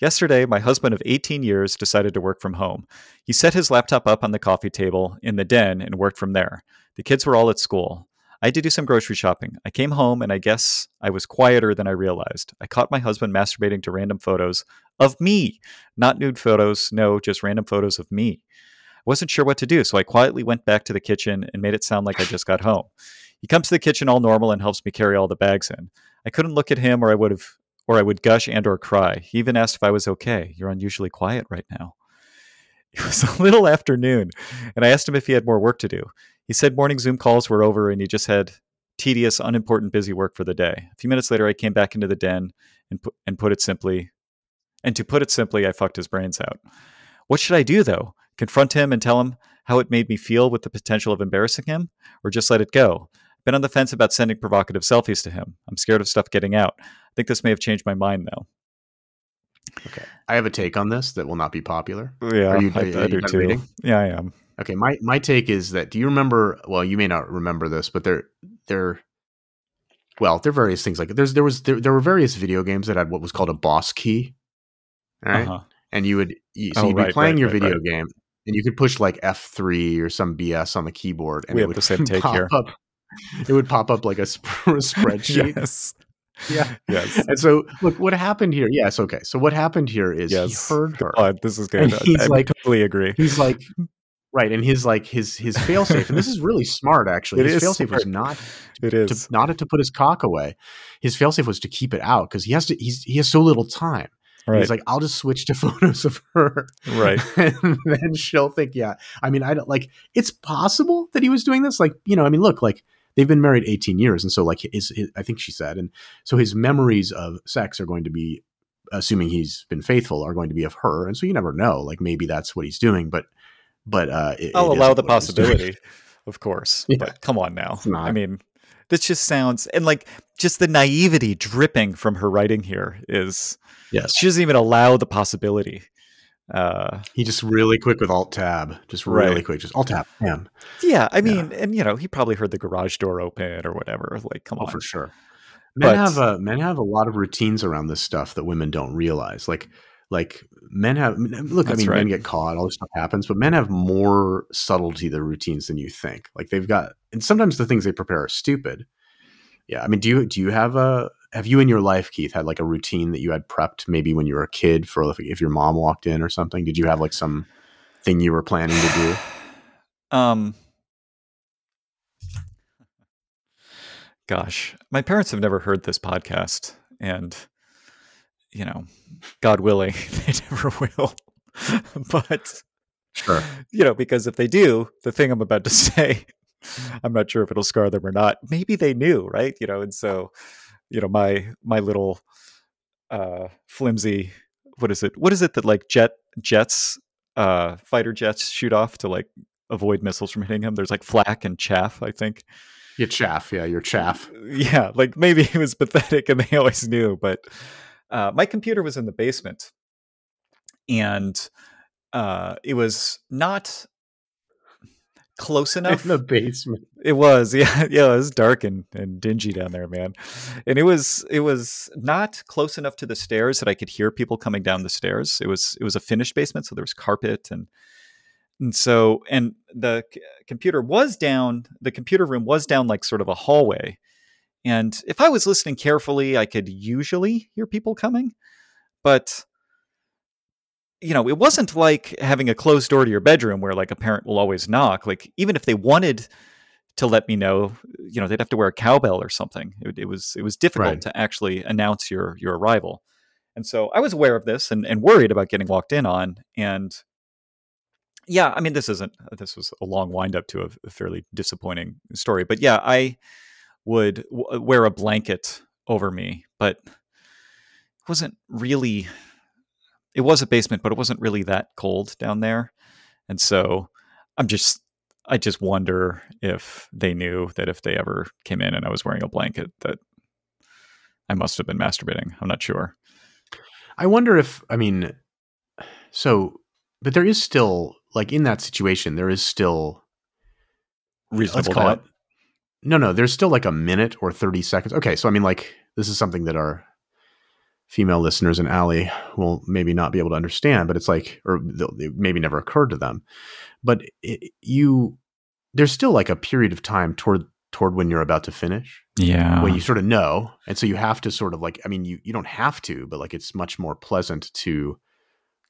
Yesterday, my husband of 18 years decided to work from home. He set his laptop up on the coffee table in the den and worked from there. The kids were all at school. I had to do some grocery shopping. I came home and I guess I was quieter than I realized. I caught my husband masturbating to random photos of me, not nude photos, no, just random photos of me. I wasn't sure what to do, so I quietly went back to the kitchen and made it sound like I just got home. He comes to the kitchen all normal and helps me carry all the bags in. I couldn't look at him or I would have or I would gush and or cry. He even asked if I was okay. You're unusually quiet right now. It was a little afternoon, and I asked him if he had more work to do. He said morning Zoom calls were over and he just had tedious, unimportant, busy work for the day. A few minutes later, I came back into the den and put, and put it simply, and to put it simply, I fucked his brains out. What should I do though? Confront him and tell him how it made me feel with the potential of embarrassing him, or just let it go? Been on the fence about sending provocative selfies to him. I'm scared of stuff getting out. I think this may have changed my mind though. Okay, I have a take on this that will not be popular. Yeah, are you, I, are, I do too. Reading? Yeah, I am. Okay, my my take is that do you remember? Well, you may not remember this, but there there. Well, there are various things like there's there was there, there were various video games that had what was called a boss key, right? Uh-huh. And you would you, so oh, you'd be right, playing right, your right, video game, and you could push like F three or some BS on the keyboard, and we it would the same take pop here. Up, it would pop up like a, sp- spreadsheet. yes. Yeah. Yes. And so, look, what happened here? Yes. Okay. So, what happened here is yes. he heard her. God, this is good. he's I, like, totally agree. He's like, right. And his like his his failsafe, and this is really smart actually. It his failsafe was not. It is to, not to put his cock away. His failsafe was to keep it out because he has to. He's he has so little time. Right. He's like, I'll just switch to photos of her. Right. and then she'll think, yeah. I mean, I don't like. It's possible that he was doing this. Like, you know, I mean, look, like they've been married 18 years and so like his, his, i think she said and so his memories of sex are going to be assuming he's been faithful are going to be of her and so you never know like maybe that's what he's doing but but uh it, i'll it allow the possibility of course yeah. but come on now. I mean this just sounds and like just the naivety dripping from her writing here is yes. she doesn't even allow the possibility uh, he just really quick with Alt Tab, just really right. quick, just Alt Tab. Him. Yeah, I mean, yeah. and you know, he probably heard the garage door open or whatever. Like, come oh, on, for sure. Men but, have a men have a lot of routines around this stuff that women don't realize. Like, like men have look. I mean, right. men get caught. All this stuff happens, but men have more subtlety to routines than you think. Like they've got, and sometimes the things they prepare are stupid. Yeah, I mean, do you do you have a have you in your life, Keith, had like a routine that you had prepped maybe when you were a kid for if, if your mom walked in or something? Did you have like some thing you were planning to do? Um, gosh, my parents have never heard this podcast, and you know, God willing, they never will. but sure, you know, because if they do, the thing I'm about to say, I'm not sure if it'll scar them or not. Maybe they knew, right? You know, and so you know my my little uh flimsy what is it what is it that like jet jets uh fighter jets shoot off to like avoid missiles from hitting him there's like flak and chaff i think. You chaff yeah you're chaff. Yeah like maybe it was pathetic and they always knew but uh my computer was in the basement. And uh it was not close enough in the basement. It was, yeah, yeah. It was dark and, and dingy down there, man. And it was it was not close enough to the stairs that I could hear people coming down the stairs. It was it was a finished basement, so there was carpet and and so and the c- computer was down. The computer room was down like sort of a hallway. And if I was listening carefully, I could usually hear people coming, but you know, it wasn't like having a closed door to your bedroom where like a parent will always knock. Like even if they wanted to let me know, you know, they'd have to wear a cowbell or something. It, it was it was difficult right. to actually announce your your arrival. And so I was aware of this and, and worried about getting walked in on. And yeah, I mean, this isn't this was a long wind up to a, a fairly disappointing story. But yeah, I would w- wear a blanket over me, but it wasn't really it was a basement, but it wasn't really that cold down there. And so I'm just I just wonder if they knew that if they ever came in and I was wearing a blanket that I must have been masturbating. I'm not sure. I wonder if I mean so but there is still like in that situation there is still reasonable let's call doubt. it no no there's still like a minute or 30 seconds okay so i mean like this is something that our female listeners and Allie will maybe not be able to understand, but it's like, or it maybe never occurred to them. But it, you, there's still like a period of time toward toward when you're about to finish. Yeah. When you sort of know. And so you have to sort of like, I mean, you, you don't have to, but like it's much more pleasant to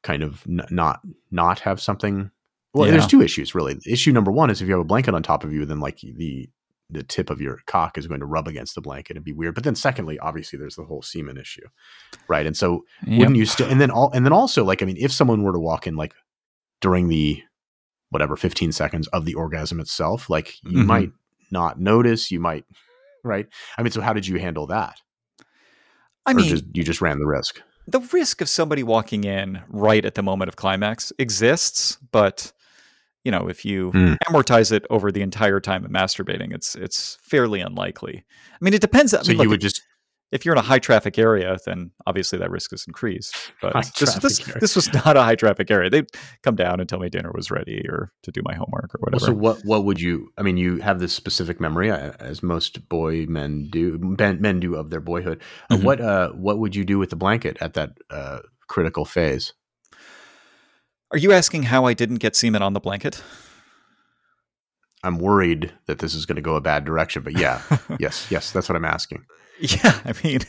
kind of n- not, not have something. Well, Yeah. there's two issues really. Issue number one is if you have a blanket on top of you, then like the, the tip of your cock is going to rub against the blanket and be weird. But then secondly, obviously there's the whole semen issue. Right. And so Yep. wouldn't you still and then all and then also like i mean if someone were to walk in like during the whatever 15 seconds of the orgasm itself like you Mhm. might not notice you might right i mean so how did you handle that I or mean, just you just ran the risk the risk of somebody walking in right at the moment of climax exists, but you know, if you Mm. amortize it over the entire time of masturbating, it's it's fairly unlikely. I mean, it depends. I so mean, you look, would just if you're in a high traffic area, then obviously that risk is increased. But this, this, this was not a high traffic area. They'd come down and tell me dinner was ready or to do my homework or well, whatever. so what what would you i mean you have this specific memory as most boy men do men, men do of their boyhood Uh, Mhm. what uh what would you do with the blanket at that uh critical phase Are you asking how I didn't get semen on the blanket? i'm worried that this is going to go a bad direction but yeah yes yes that's what i'm asking Yeah, I mean,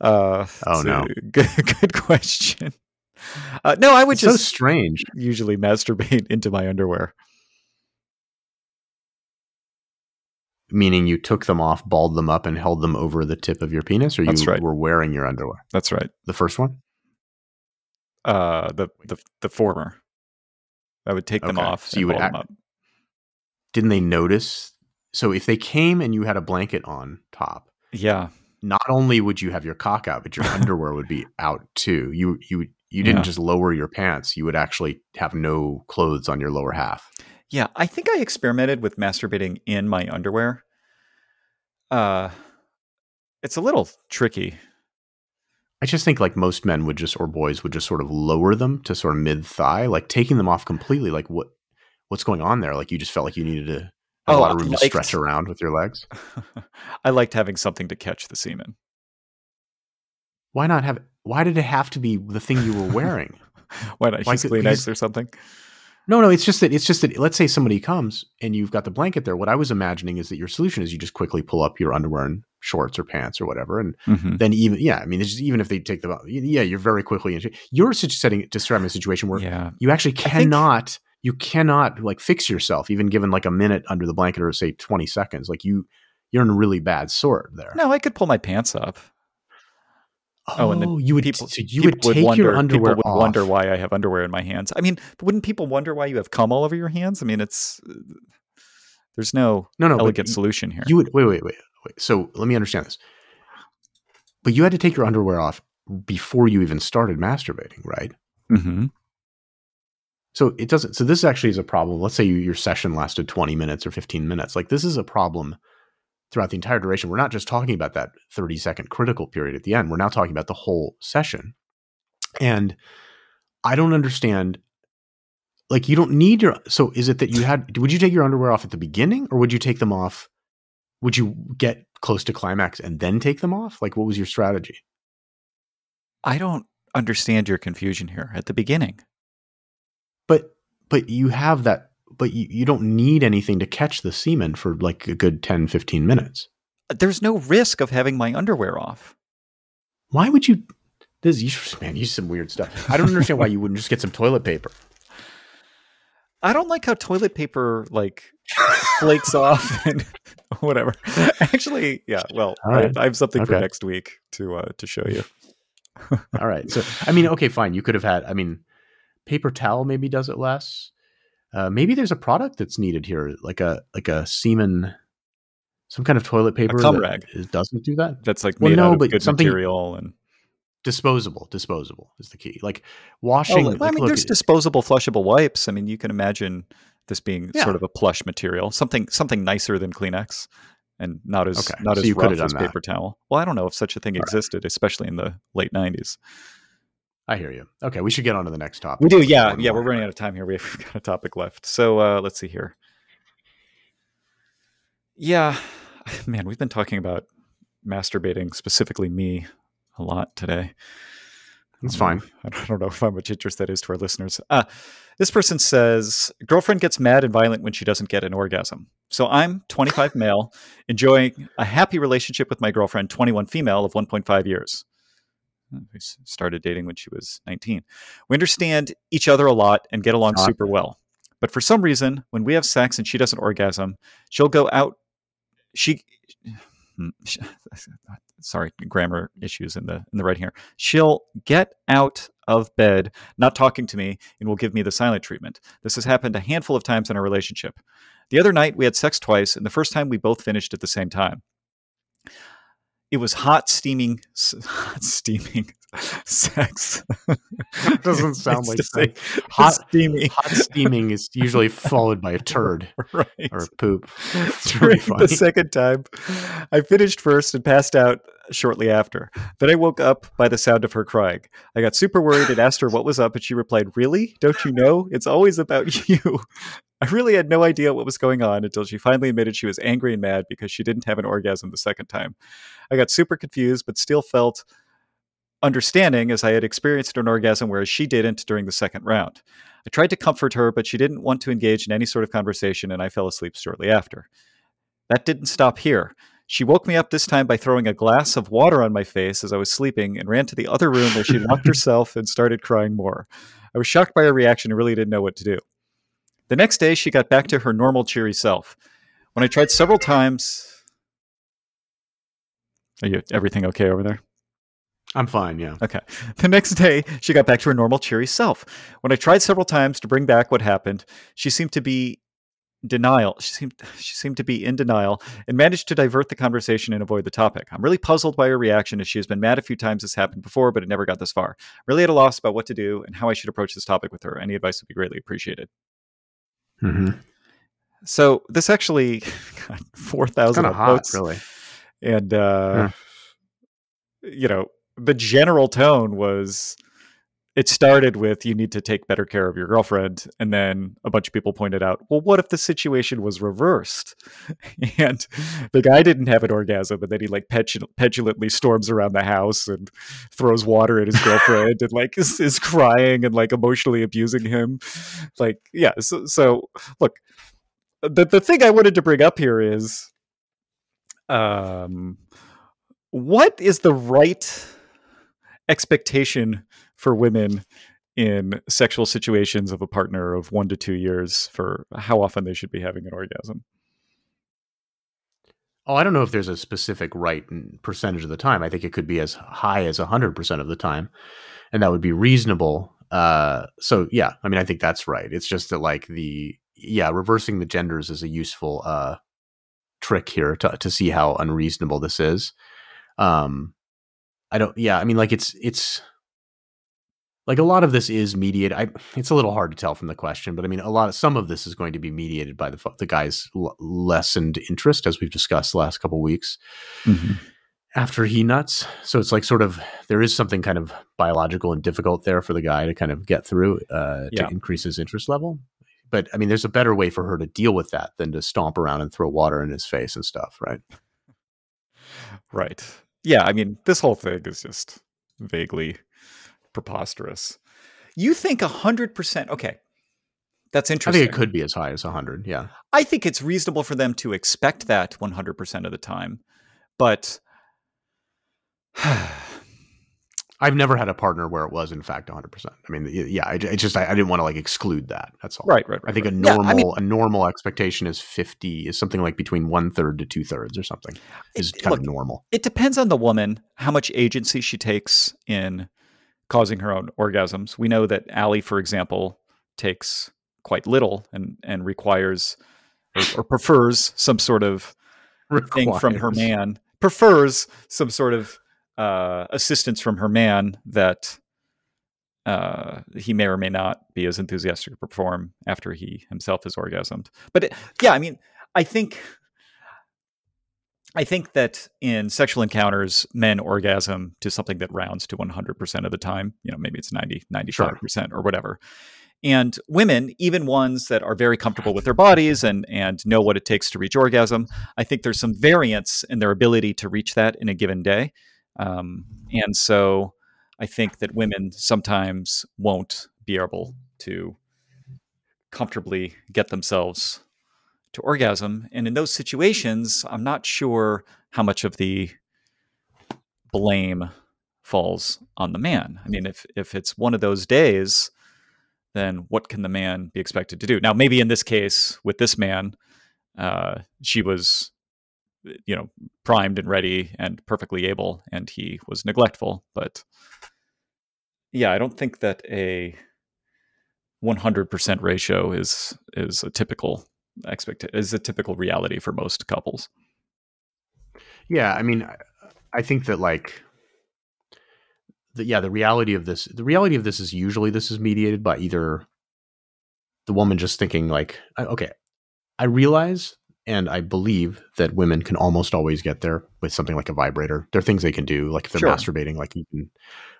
uh, Oh, no. good, good question. Uh, no, I would It's so strange usually masturbate into my underwear. meaning you took them off, balled them up, and held them over the tip of your penis, or you right. were wearing your underwear. That's right. The first one. Uh, the the the former. I would take them Okay, off so you would ball them act- up. Didn't they notice? So if they came and you had a blanket on top, Yeah, not only would you have your cock out, but your underwear would be out too. You you you didn't Yeah. just lower your pants; you would actually have no clothes on your lower half. yeah. I think I experimented with masturbating in my underwear. Uh, it's a little tricky. I just think like most men would just or boys would just sort of lower them to sort of mid thigh, like taking them off completely. Like what what's going on there? Like you just felt like you needed to have Oh, a lot of room liked- to stretch around with your legs. I liked having something to catch the semen. Why not have? Why did it have to be the thing you were wearing? Why not Why use could- Kleenex or something? No, no. It's just that it's just that. Let's say somebody comes and you've got the blanket there. What I was imagining is that your solution is you just quickly pull up your underwear and shorts or pants or whatever, and Mhm. then even yeah, I mean, it's just, even if they take out, yeah, you're very quickly into. You're such setting describing a situation where Yeah, you actually think- cannot. you cannot like fix yourself, even given like a minute under the blanket or say twenty seconds. Like you, you're in a really bad sort there. no, I could pull my pants up. Oh, and then you would people, so you would take wonder, your underwear people would off. wonder why I have underwear in my hands. I mean, wouldn't people wonder why you have cum all over your hands? I mean, it's there's no no, no, elegant solution here. You would wait, wait, wait, wait. So let me understand this. But you had to take your underwear off before you even started masturbating, right? Mm-hmm. So it doesn't. So this actually is a problem. Let's say you, your session lasted twenty minutes or fifteen minutes. Like this is a problem throughout the entire duration. We're not just talking about that thirty second critical period at the end. We're now talking about the whole session. And I don't understand. Like you don't need your. So is it that you had? Would you take your underwear off at the beginning, or would you take them off? Would you get close to climax and then take them off? Like what was your strategy? I don't understand your confusion here at the beginning. but but you have that but you, you don't need anything to catch the semen for like a good 10 15 minutes There's no risk of having my underwear off. why would you this you man you some weird stuff i don't understand why you wouldn't just get some toilet paper I don't like how toilet paper like flakes off and whatever. Actually, yeah. Well, right. I, I have something for next week to uh, to show you. all right so i mean okay fine you could have had i mean paper towel maybe does it less uh, maybe there's a product that's needed here like a like a semen some kind of toilet paper a cum that rag. is- doesn't do that That's like Well, made no, out of but good something- material and disposable disposable is the key like Oh, washing well, I mean, look, there's disposable, flushable wipes. I mean, you can imagine this being Yeah. sort of a plush material, something something nicer than Kleenex, and not as Okay, not so as you could rough have done as that. paper towel. Well, I don't know if such a thing All right. existed, especially in the late '90s. I hear you okay we should get on to the next topic We do, yeah, yeah. We're running out of time here. We've got a topic left, so uh, let's see here. Yeah, man, we've been talking about masturbating, specifically me, a lot today. It's I fine. I don't- I don't know how much interest that is to our listeners. Uh, this person says girlfriend gets mad and violent when she doesn't get an orgasm. So I'm 25 male, enjoying a happy relationship with my girlfriend, 21 female of 1.5 years. We started dating when she was 19. We understand each other a lot and get along super well. But for some reason, when we have sex and she doesn't orgasm, she'll go out. She, hmm, sorry, grammar issues in the in the right here. She'll get out of bed, not talking to me, and will give me the silent treatment. This has happened a handful of times in our relationship. The other night we had sex twice, and the first time we both finished at the same time it was hot steaming hot steaming sex. Doesn't sound like say, hot steaming hot steaming. is usually followed by a turd right. or poop. Really the second time. I finished first and passed out shortly after. Then i woke up by the sound of her crying. I got super worried and asked her what was up and she replied really? Don't you know? It's always about you I really had no idea what was going on until she finally admitted she was angry and mad because she didn't have an orgasm the second time. I got super confused, but still felt understanding as I had experienced an orgasm, whereas she didn't during the second round. I tried to comfort her, but she didn't want to engage in any sort of conversation, and I fell asleep shortly after. That didn't stop here. She woke me up this time by throwing a glass of water on my face as I was sleeping and ran to the other room where she locked herself and started crying more. I was shocked by her reaction and really didn't know what to do. The next day, she got back to her normal, cheery self. When I tried several times, are you everything okay over there? I'm fine, yeah. Okay. The next day, she got back to her normal, cheery self. When I tried several times to bring back what happened, she seemed to be denial. She seemed she seemed to be in denial and managed to divert the conversation and avoid the topic. I'm really puzzled by her reaction as she has been mad a few times this happened before, but it never got this far. Really at a loss about what to do and how I should approach this topic with her. Any advice would be greatly appreciated. Mm-hmm. So this actually got four thousand votes, really, and uh, yeah. you know the general tone was it started with you need to take better care of your girlfriend and then a bunch of people pointed out well what if the situation was reversed? And the guy didn't have an orgasm and then he like petul- petulantly storms around the house and throws water at his girlfriend and like is, is, crying and like emotionally abusing him. Like yeah so, so look the, the thing i wanted to bring up here is um what is the right expectation for women in sexual situations of a partner of one to two years for how often they should be having an orgasm? Oh, I don't know if there's a specific right percentage of the time. I think it could be as high as 100% of the time, and that would be reasonable. Uh, so, yeah, I mean, I think that's right. It's just that, like, the, yeah, reversing the genders is a useful uh, trick here to, to see how unreasonable this is. Um, I don't, yeah, I mean, like, it's, it's, like a lot of this is mediated. I, it's a little hard to tell from the question, but I mean, a lot of some of this is going to be mediated by the the guy's l- lessened interest, as we've discussed the last couple weeks. Mm-hmm. After he nuts, so it's like sort of there is something kind of biological and difficult there for the guy to kind of get through uh, yeah. to increase his interest level. But I mean, there's a better way for her to deal with that than to stomp around and throw water in his face and stuff, right? Right. Yeah. I mean, this whole thing is just vaguely preposterous. You think 100%, okay. That's interesting. I think it could be as high as 100, yeah. I think it's reasonable for them to expect that 100% of the time. But I've never had a partner where it was in fact 100%. I mean, yeah, I, I just I, I, didn't want to like exclude that. That's all. Right, right, right I think right. a normal yeah, I mean, a normal expectation is 50 is something like between one third to two thirds or something is it, kind look, of normal. It depends on the woman how much agency she takes in causing her own orgasms. We know that Allie, for example, takes quite little and and requires or, or prefers some sort of requires. thing from her man. Prefers some sort of uh, assistance from her man that uh, he may or may not be as enthusiastic to perform after he himself is orgasmed. But it, yeah, I mean, I think I think that in sexual encounters, men orgasm to something that rounds to 100% of the time. You know, maybe it's 90, 95% sure. or whatever. And women, even ones that are very comfortable with their bodies and, and know what it takes to reach orgasm, I think there's some variance in their ability to reach that in a given day. Um, and so I think that women sometimes won't be able to comfortably get themselves to orgasm. And in those situations, I'm not sure how much of the blame falls on the man. I mean, if if it's one of those days, then what can the man be expected to do? Now, maybe in this case with this man, uh, she was, you know, primed and ready and perfectly able, and he was neglectful. But yeah, I don't think that a 100% ratio is is a typical expect is a typical reality for most couples. Yeah, I mean, I think that like the, yeah, the reality of this, the reality of this is usually this is mediated by either the woman just thinking like, okay, I realize and I believe that women can almost always get there with something like a vibrator. There are things they can do, like if they're sure. masturbating, like you can.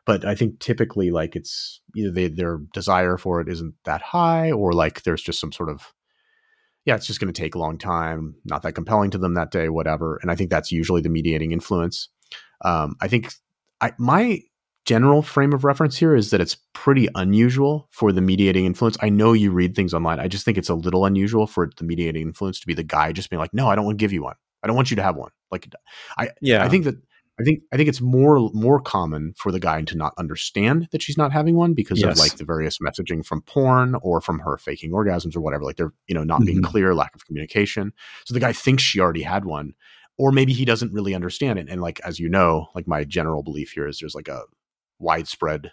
But I think typically, like it's either they, their desire for it isn't that high, or like there's just some sort of, yeah, it's just going to take a long time, not that compelling to them that day, whatever. And I think that's usually the mediating influence. Um, I think I my general frame of reference here is that it's pretty unusual for the mediating influence. I know you read things online. I just think it's a little unusual for the mediating influence to be the guy just being like, "No, I don't want to give you one. I don't want you to have one." Like, I yeah, I think that I think I think it's more more common for the guy to not understand that she's not having one because yes. of like the various messaging from porn or from her faking orgasms or whatever. Like they're you know not mm-hmm. being clear, lack of communication. So the guy thinks she already had one, or maybe he doesn't really understand it. And like as you know, like my general belief here is there's like a widespread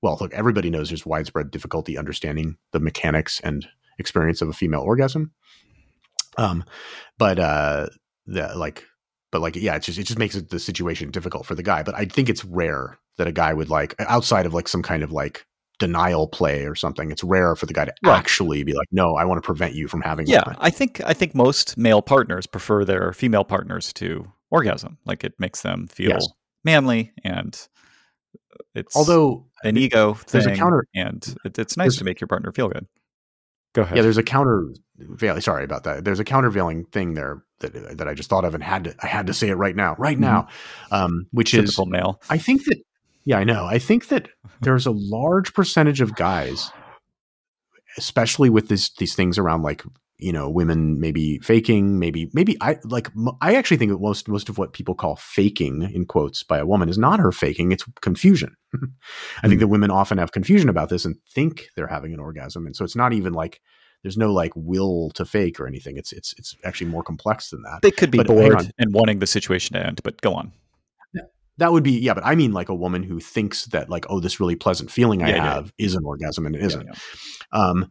well look everybody knows there's widespread difficulty understanding the mechanics and experience of a female orgasm um but uh the like but like yeah it just it just makes it, the situation difficult for the guy but i think it's rare that a guy would like outside of like some kind of like denial play or something it's rare for the guy to right. actually be like no i want to prevent you from having yeah i think i think most male partners prefer their female partners to orgasm like it makes them feel yes. manly and uh, it's although an ego thing, there's a counter, and it, it's nice to make your partner feel good. Go ahead. Yeah, there's a countervailing. Sorry about that. There's a countervailing thing there that that I just thought of and had to I had to say it right now, right now, mm-hmm. um, which Typical is male. I think that yeah, I know. I think that there's a large percentage of guys, especially with this these things around like you know women maybe faking maybe maybe i like i actually think that most most of what people call faking in quotes by a woman is not her faking it's confusion. I mm think that women often have confusion about this and think they're having an orgasm and so it's not even like there's no like will to fake or anything it's it's it's actually more complex than that. They could be but bored and wanting the situation to end but go on. That would be yeah but i mean like a woman who thinks that like oh this really pleasant feeling i yeah, have yeah. is an orgasm and it isn't. yeah, um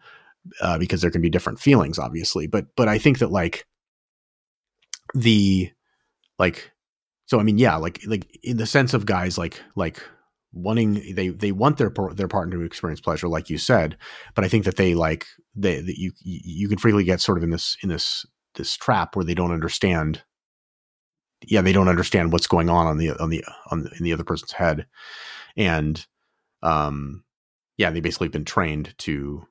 uh, because there can be different feelings, obviously. But but I think that like the like so I mean yeah like like in the sense of guys like like wanting they they want their their partner to experience pleasure like you said but i think that they like they that you you can frequently get sort of in this in this this trap where they don't understand yeah they don't understand what's going on on the on the on the, in the other person's head and um yeah they basically been trained to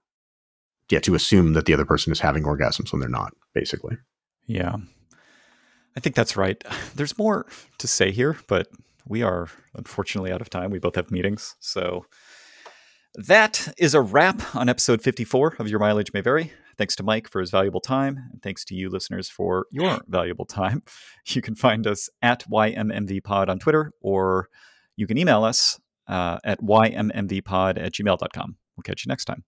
yeah, to assume that the other person is having orgasms when they're not, basically. Yeah. I think that's right. There's more to say here, but we are unfortunately out of time. We both have meetings. So that is a wrap on episode 54 of Your Mileage May Vary. Thanks to Mike for his valuable time, and thanks to you listeners for your valuable time. You can find us at YMMVPod on Twitter, or you can email us uh, at ymmvpod at gmail.com. We'll catch you next time.